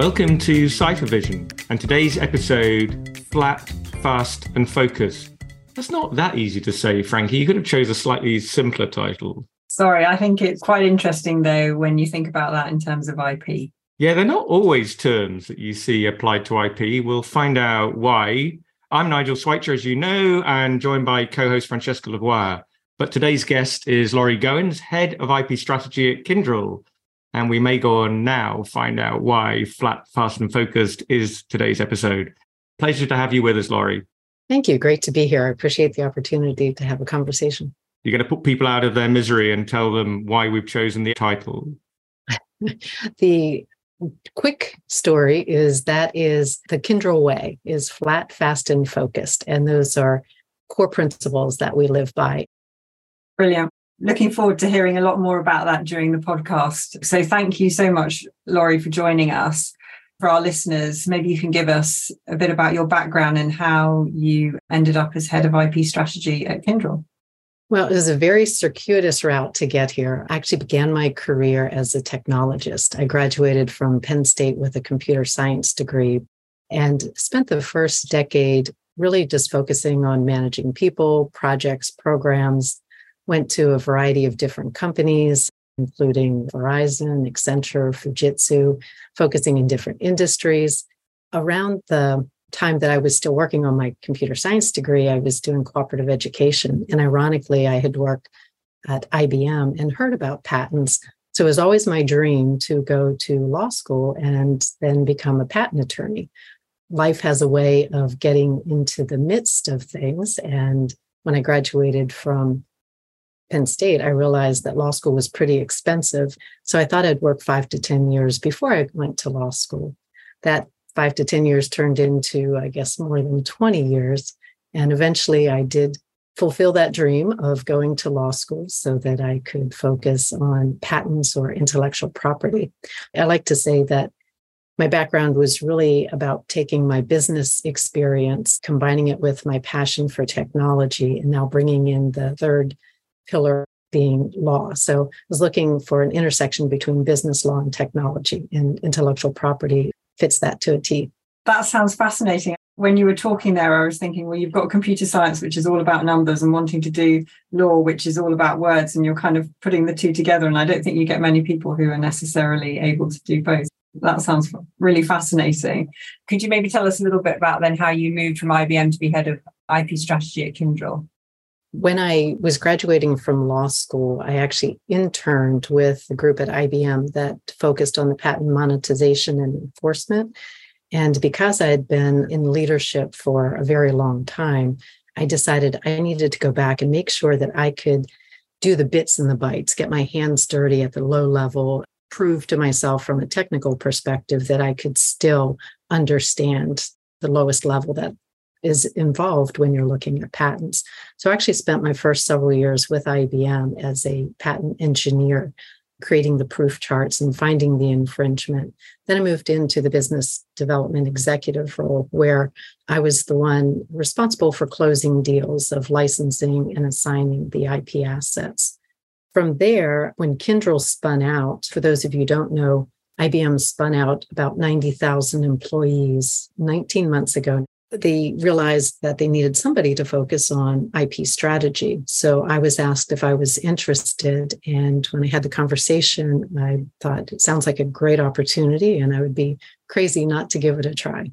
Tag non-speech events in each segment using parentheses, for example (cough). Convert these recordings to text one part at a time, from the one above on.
Welcome to Ciphervision, and today's episode Flat, Fast, and Focus. That's not that easy to say, Frankie. You could have chose a slightly simpler title. Sorry, I think it's quite interesting though when you think about that in terms of IP. Yeah, they're not always terms that you see applied to IP. We'll find out why. I'm Nigel Swycher, as you know, and joined by co-host Francesca Lavoie. But today's guest is Lorie Goins, head of IP strategy at Kyndryl. And we may go on now find out why flat, fast, and focused is today's episode. Pleasure to have you with us, Lorie. Thank you. Great to be here. I appreciate the opportunity to have a conversation. You're going to put people out of their misery and tell them why we've chosen the title. (laughs) the quick story is that is the Kyndryl way is flat, fast, and focused. And those are core principles that we live by. Brilliant looking forward to hearing a lot more about that during the podcast. So thank you so much, Lorie, for joining us. For our listeners, maybe you can give us a bit about your background and how you ended up as head of IP strategy at Kyndryl. Well, it was a very circuitous route to get here. I actually began my career as a technologist. I graduated from Penn State with a computer science degree and spent the first decade really just focusing on managing people, projects, programs, went to a variety of different companies, including Verizon, Accenture, Fujitsu, focusing in different industries. Around the time that I was still working on my computer science degree, I was doing cooperative education. And ironically, I had worked at IBM and heard about patents. So it was always my dream to go to law school and then become a patent attorney. Life has a way of getting into the midst of things. And when I graduated from Penn State, I realized that law school was pretty expensive. So I thought I'd work five to 10 years before I went to law school. That five to 10 years turned into, I guess, more than 20 years. And eventually I did fulfill that dream of going to law school so that I could focus on patents or intellectual property. I like to say that my background was really about taking my business experience, combining it with my passion for technology, and now bringing in the third pillar being law. So I was looking for an intersection between business law and technology, and intellectual property fits that to a T. That sounds fascinating. When you were talking there, I was thinking, well, you've got computer science, which is all about numbers, and wanting to do law, which is all about words, and you're kind of putting the two together. And I don't think you get many people who are necessarily able to do both. That sounds really fascinating. Could you maybe tell us a little bit about then how you moved from IBM to be head of IP strategy at Kyndryl? When I was graduating from law school, I actually interned with a group at IBM that focused on the patent monetization and enforcement. And because I had been in leadership for a very long time, I decided I needed to go back and make sure that I could do the bits and the bytes, get my hands dirty at the low level, prove to myself from a technical perspective that I could still understand the lowest level that is involved when you're looking at patents. So I actually spent my first several years with IBM as a patent engineer, creating the proof charts and finding the infringement. Then I moved into the business development executive role, where I was the one responsible for closing deals of licensing and assigning the IP assets. From there, when Kyndryl spun out, for those of you who don't know, IBM spun out about 90,000 employees 19 months ago they realized that they needed somebody to focus on IP strategy. So I was asked if I was interested. And when I had the conversation, I thought it sounds like a great opportunity and I would be crazy not to give it a try.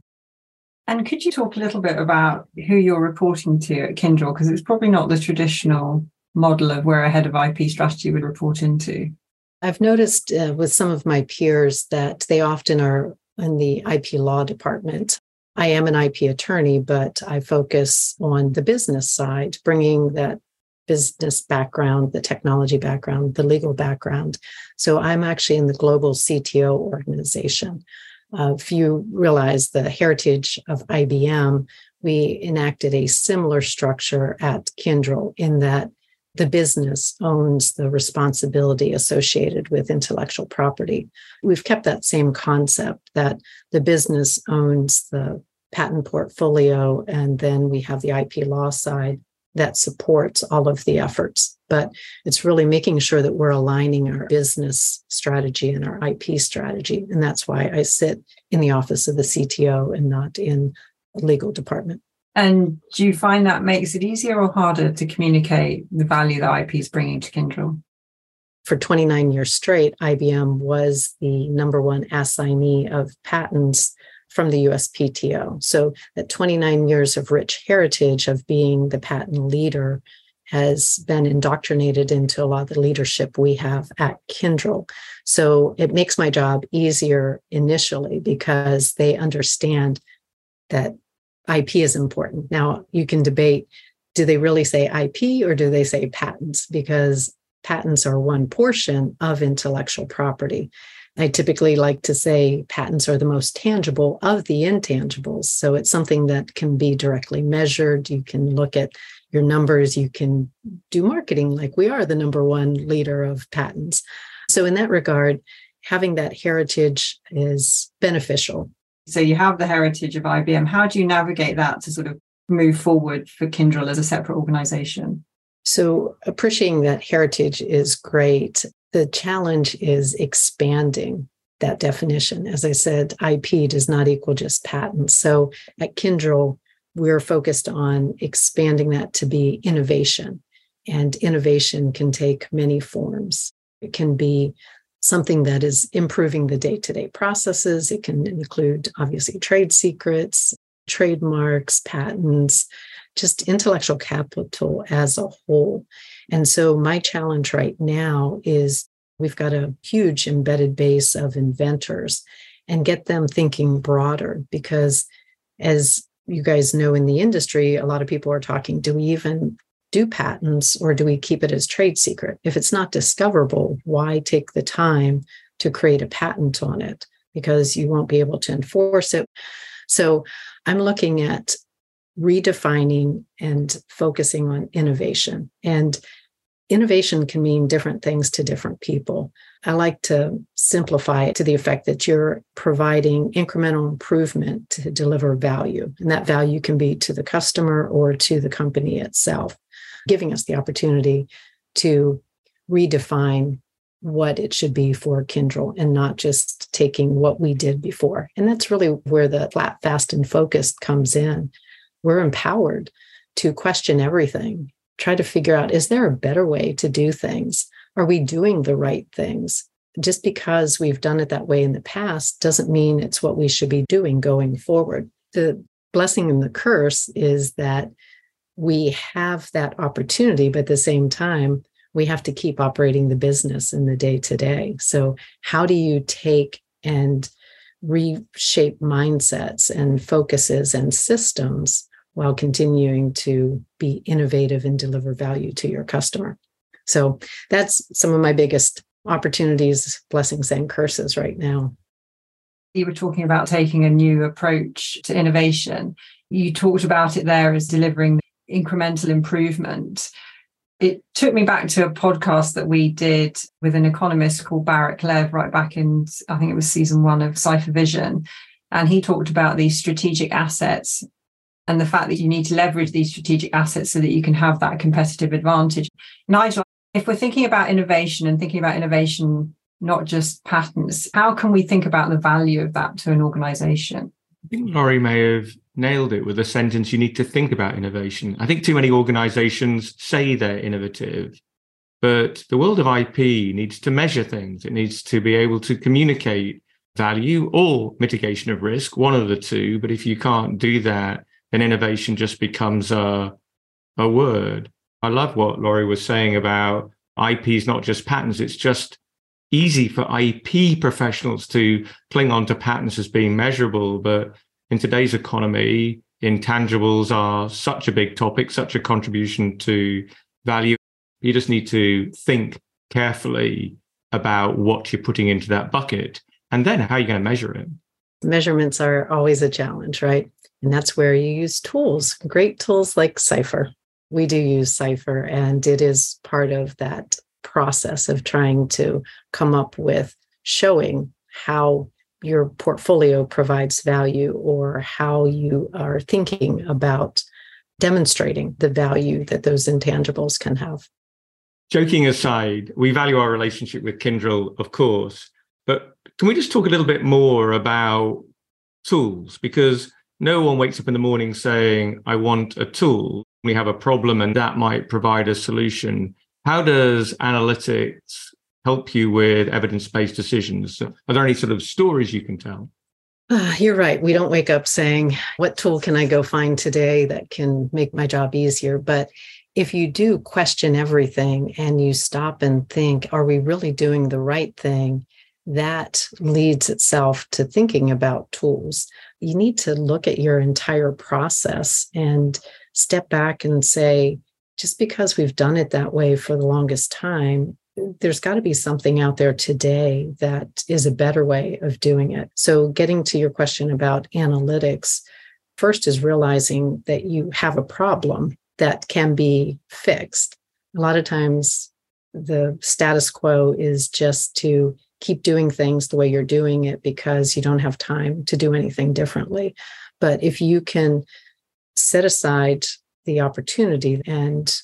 And could you talk a little bit about who you're reporting to at Kyndryl? Because it's probably not the traditional model of where a head of IP strategy would report into. I've noticed uh, with some of my peers that they often are in the IP law department. I am an IP attorney, but I focus on the business side, bringing that business background, the technology background, the legal background. So I'm actually in the global CTO organization. Uh, if you realize the heritage of IBM, we enacted a similar structure at Kyndryl in that the business owns the responsibility associated with intellectual property. We've kept that same concept that the business owns the patent portfolio, and then we have the IP law side that supports all of the efforts. But it's really making sure that we're aligning our business strategy and our IP strategy. And that's why I sit in the office of the CTO and not in a legal department. And do you find that makes it easier or harder to communicate the value that IP is bringing to Kyndryl? For 29 years straight, IBM was the number one assignee of patents from the USPTO. So that 29 years of rich heritage of being the patent leader has been indoctrinated into a lot of the leadership we have at Kyndryl. So it makes my job easier initially because they understand that IP is important. Now you can debate do they really say IP or do they say patents? Because patents are one portion of intellectual property. I typically like to say patents are the most tangible of the intangibles. So it's something that can be directly measured. You can look at your numbers, you can do marketing like we are the number one leader of patents. So, in that regard, having that heritage is beneficial. So, you have the heritage of IBM. How do you navigate that to sort of move forward for Kyndryl as a separate organization? So, appreciating that heritage is great. The challenge is expanding that definition. As I said, IP does not equal just patents. So at Kyndryl, we're focused on expanding that to be innovation. And innovation can take many forms. It can be something that is improving the day to day processes. It can include, obviously, trade secrets, trademarks, patents, just intellectual capital as a whole. And so, my challenge right now is we've got a huge embedded base of inventors and get them thinking broader because, as you guys know in the industry, a lot of people are talking do we even do patents or do we keep it as trade secret? If it's not discoverable, why take the time to create a patent on it? Because you won't be able to enforce it. So I'm looking at redefining and focusing on innovation. And innovation can mean different things to different people. I like to simplify it to the effect that you're providing incremental improvement to deliver value. And that value can be to the customer or to the company itself, giving us the opportunity to redefine what it should be for Kyndryl and not just taking what we did before. And that's really where the flat, fast, and focused comes in we're empowered to question everything, try to figure out is there a better way to do things? Are we doing the right things? Just because we've done it that way in the past doesn't mean it's what we should be doing going forward. The blessing and the curse is that we have that opportunity, but at the same time, we have to keep operating the business in the day to day. So, how do you take and reshape mindsets and focuses and systems while continuing to be innovative and deliver value to your customer. So that's some of my biggest opportunities, blessings and curses right now. You were talking about taking a new approach to innovation. You talked about it there as delivering incremental improvement it took me back to a podcast that we did with an economist called Baruch Lev right back in, I think it was season one of Cipher Vision. And he talked about these strategic assets and the fact that you need to leverage these strategic assets so that you can have that competitive advantage. Nigel, if we're thinking about innovation and thinking about innovation, not just patents, how can we think about the value of that to an organization? I think Lorie may have nailed it with a sentence you need to think about innovation. I think too many organizations say they're innovative, but the world of IP needs to measure things. It needs to be able to communicate value or mitigation of risk, one of the two. But if you can't do that, then innovation just becomes a, a word. I love what Lorie was saying about IP is not just patents, it's just easy for IP professionals to cling on to patents as being measurable. But in today's economy, intangibles are such a big topic, such a contribution to value. You just need to think carefully about what you're putting into that bucket and then how you're going to measure it. Measurements are always a challenge, right? And that's where you use tools, great tools like Cipher. We do use Cipher, and it is part of that process of trying to come up with showing how your portfolio provides value or how you are thinking about demonstrating the value that those intangibles can have. Joking aside, we value our relationship with Kyndryl, of course, but can we just talk a little bit more about tools? Because no one wakes up in the morning saying, I want a tool. We have a problem and that might provide a solution. How does analytics help you with evidence based decisions? Are there any sort of stories you can tell? Uh, you're right. We don't wake up saying, What tool can I go find today that can make my job easier? But if you do question everything and you stop and think, Are we really doing the right thing? That leads itself to thinking about tools. You need to look at your entire process and step back and say, just because we've done it that way for the longest time, there's got to be something out there today that is a better way of doing it. So, getting to your question about analytics, first is realizing that you have a problem that can be fixed. A lot of times, the status quo is just to keep doing things the way you're doing it because you don't have time to do anything differently. But if you can set aside the opportunity and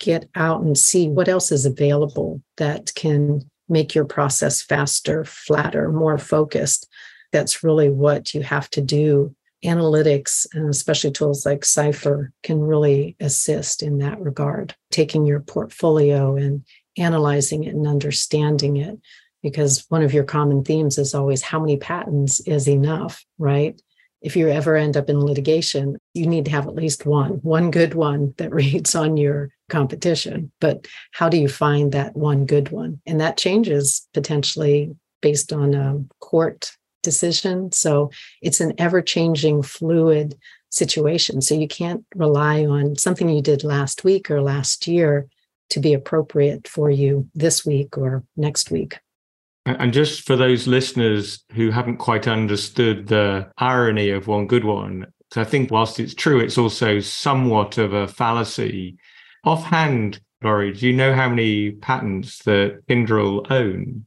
get out and see what else is available that can make your process faster, flatter, more focused. That's really what you have to do. Analytics and especially tools like Cipher can really assist in that regard, taking your portfolio and analyzing it and understanding it. Because one of your common themes is always how many patents is enough, right? If you ever end up in litigation, you need to have at least one, one good one that (laughs) reads on your competition. But how do you find that one good one? And that changes potentially based on a court decision. So it's an ever changing, fluid situation. So you can't rely on something you did last week or last year to be appropriate for you this week or next week. And just for those listeners who haven't quite understood the irony of one good one, I think whilst it's true, it's also somewhat of a fallacy. Offhand, Lorie, do you know how many patents that Kyndryl own?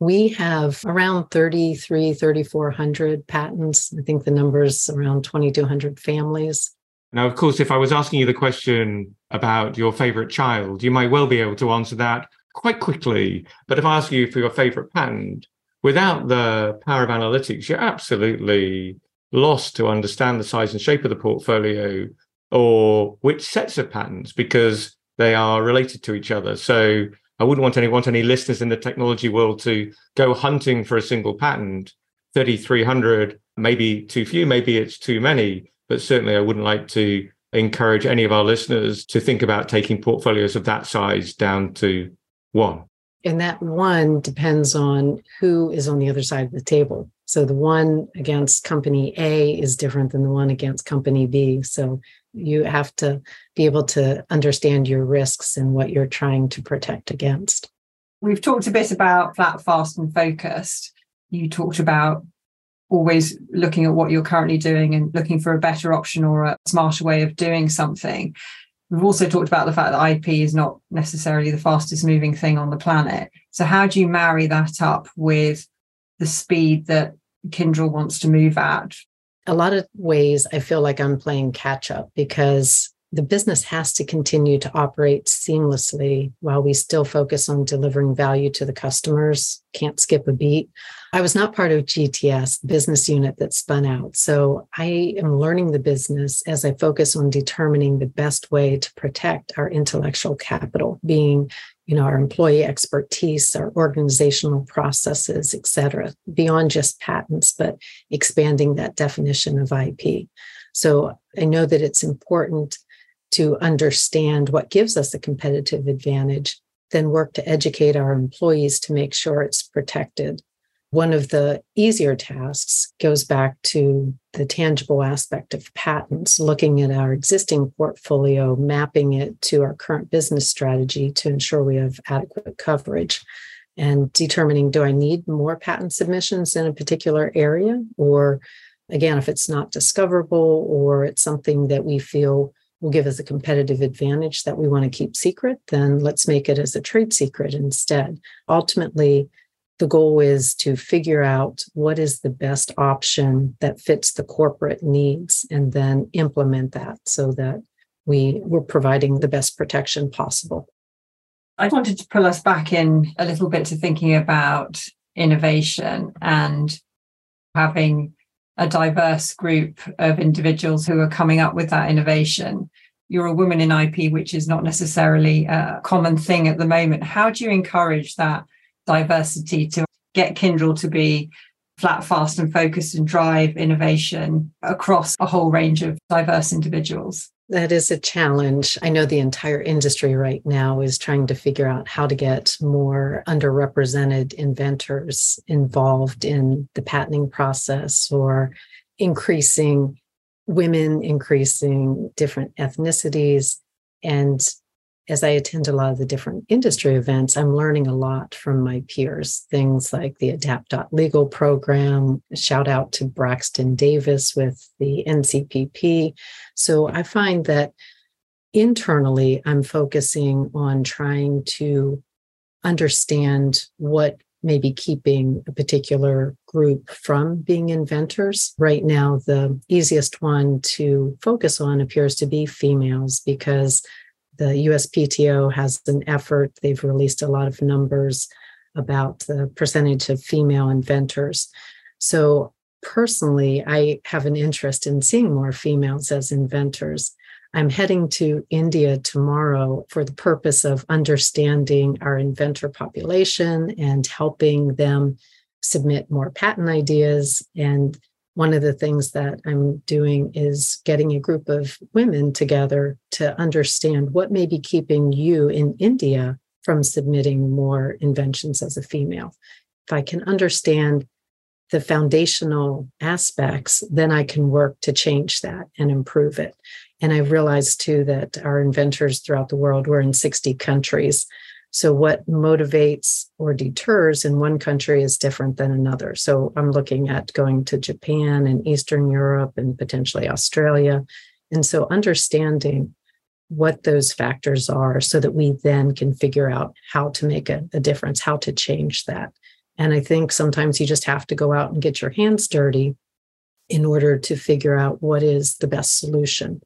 We have around 33, 3,400 patents. I think the number's around 2,200 families. Now, of course, if I was asking you the question about your favorite child, you might well be able to answer that quite quickly. But if I ask you for your favorite patent, without the power of analytics, you're absolutely lost to understand the size and shape of the portfolio or which sets of patents because they are related to each other. So I wouldn't want any want any listeners in the technology world to go hunting for a single patent. 3,300, maybe too few, maybe it's too many, but certainly I wouldn't like to encourage any of our listeners to think about taking portfolios of that size down to one. And that one depends on who is on the other side of the table. So the one against company A is different than the one against company B. So you have to be able to understand your risks and what you're trying to protect against. We've talked a bit about flat, fast, and focused. You talked about always looking at what you're currently doing and looking for a better option or a smarter way of doing something. We've also talked about the fact that IP is not necessarily the fastest moving thing on the planet. So, how do you marry that up with the speed that Kyndryl wants to move at? A lot of ways I feel like I'm playing catch up because the business has to continue to operate seamlessly while we still focus on delivering value to the customers. Can't skip a beat. I was not part of GTS, business unit that spun out. So I am learning the business as I focus on determining the best way to protect our intellectual capital, being you know our employee expertise our organizational processes et cetera beyond just patents but expanding that definition of ip so i know that it's important to understand what gives us a competitive advantage, then work to educate our employees to make sure it's protected. One of the easier tasks goes back to the tangible aspect of patents, looking at our existing portfolio, mapping it to our current business strategy to ensure we have adequate coverage, and determining do I need more patent submissions in a particular area? Or again, if it's not discoverable or it's something that we feel will give us a competitive advantage that we want to keep secret, then let's make it as a trade secret instead. Ultimately, the goal is to figure out what is the best option that fits the corporate needs and then implement that so that we were providing the best protection possible. I wanted to pull us back in a little bit to thinking about innovation and having a diverse group of individuals who are coming up with that innovation. You're a woman in IP, which is not necessarily a common thing at the moment. How do you encourage that diversity to get Kyndryl to be flat, fast, and focused and drive innovation across a whole range of diverse individuals? That is a challenge. I know the entire industry right now is trying to figure out how to get more underrepresented inventors involved in the patenting process or increasing women, increasing different ethnicities. And as I attend a lot of the different industry events, I'm learning a lot from my peers. Things like the Adapt.legal program, shout out to Braxton Davis with the NCPP. So I find that internally, I'm focusing on trying to understand what may be keeping a particular group from being inventors. Right now, the easiest one to focus on appears to be females because the USPTO has an effort. They've released a lot of numbers about the percentage of female inventors. So, personally, I have an interest in seeing more females as inventors. I'm heading to India tomorrow for the purpose of understanding our inventor population and helping them submit more patent ideas and one of the things that I'm doing is getting a group of women together to understand what may be keeping you in India from submitting more inventions as a female. If I can understand the foundational aspects, then I can work to change that and improve it. And I realized too that our inventors throughout the world were in 60 countries. So, what motivates or deters in one country is different than another. So, I'm looking at going to Japan and Eastern Europe and potentially Australia. And so, understanding what those factors are so that we then can figure out how to make a, a difference, how to change that. And I think sometimes you just have to go out and get your hands dirty in order to figure out what is the best solution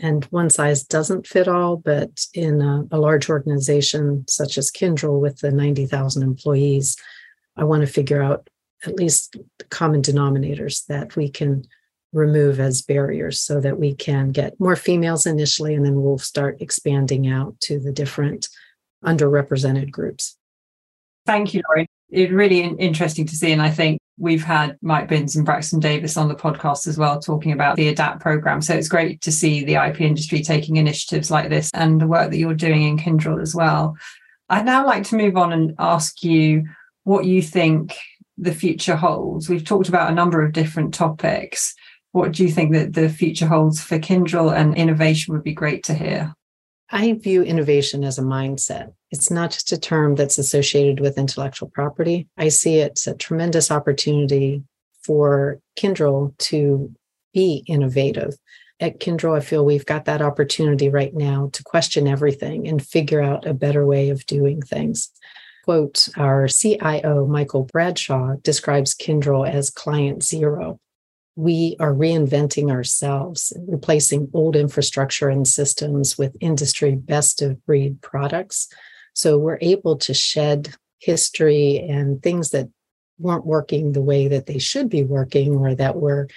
and one size doesn't fit all, but in a, a large organization such as Kyndryl with the 90,000 employees, I want to figure out at least common denominators that we can remove as barriers so that we can get more females initially, and then we'll start expanding out to the different underrepresented groups. Thank you, Lorie. It's really interesting to see. And I think we've had Mike Binns and Braxton Davis on the podcast as well, talking about the ADAPT program. So it's great to see the IP industry taking initiatives like this and the work that you're doing in Kyndryl as well. I'd now like to move on and ask you what you think the future holds. We've talked about a number of different topics. What do you think that the future holds for Kyndryl and innovation would be great to hear? I view innovation as a mindset. It's not just a term that's associated with intellectual property. I see it's a tremendous opportunity for Kyndryl to be innovative. At Kyndryl, I feel we've got that opportunity right now to question everything and figure out a better way of doing things. Quote, our CIO, Michael Bradshaw, describes Kyndryl as client zero we are reinventing ourselves, replacing old infrastructure and systems with industry best of breed products. So we're able to shed history and things that weren't working the way that they should be working or that were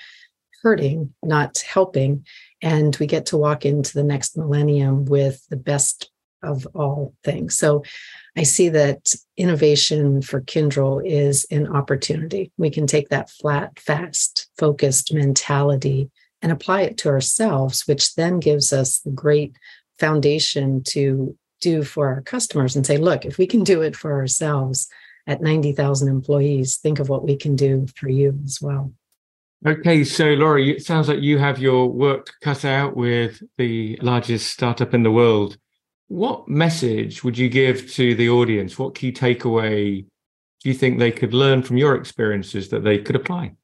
hurting, not helping. And we get to walk into the next millennium with the best of all things. So I see that innovation for Kyndryl is an opportunity. We can take that flat, fast, focused mentality and apply it to ourselves, which then gives us the great foundation to do for our customers and say, look, if we can do it for ourselves at 90,000 employees, think of what we can do for you as well. Okay, so Lorie, it sounds like you have your work cut out with the largest startup in the world. What message would you give to the audience? What key takeaway do you think they could learn from your experiences that they could apply?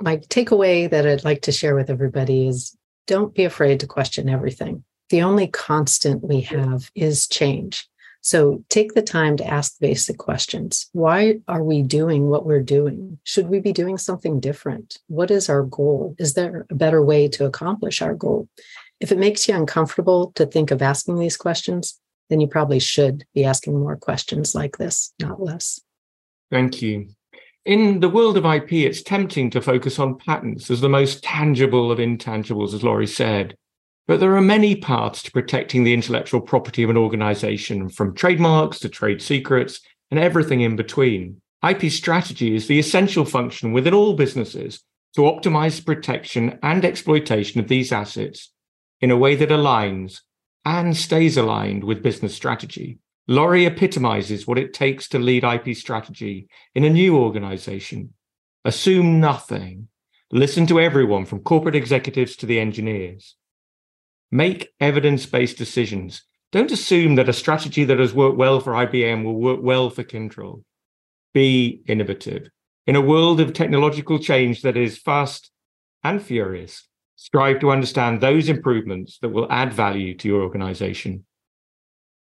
My takeaway that I'd like to share with everybody is don't be afraid to question everything. The only constant we have is change. So take the time to ask basic questions. Why are we doing what we're doing? Should we be doing something different? What is our goal? Is there a better way to accomplish our goal? If it makes you uncomfortable to think of asking these questions, then you probably should be asking more questions like this, not less. Thank you. In the world of IP, it's tempting to focus on patents as the most tangible of intangibles, as Lorie said. But there are many paths to protecting the intellectual property of an organization, from trademarks to trade secrets and everything in between. IP strategy is the essential function within all businesses to optimize protection and exploitation of these assets in a way that aligns and stays aligned with business strategy. Lorie epitomizes what it takes to lead IP strategy in a new organization. Assume nothing. Listen to everyone from corporate executives to the engineers. Make evidence based decisions. Don't assume that a strategy that has worked well for IBM will work well for Kyndryl. Be innovative. In a world of technological change that is fast and furious, strive to understand those improvements that will add value to your organization.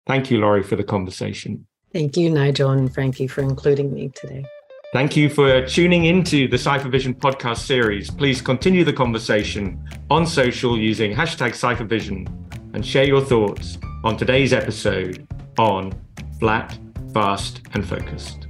Thank you, Lorie, for the conversation. Thank you, Nigel and Frankie, for including me today. Thank you for tuning into the CipherVision podcast series. Please continue the conversation on social using hashtag CipherVision and share your thoughts on today's episode on Flat, Fast, and Focused.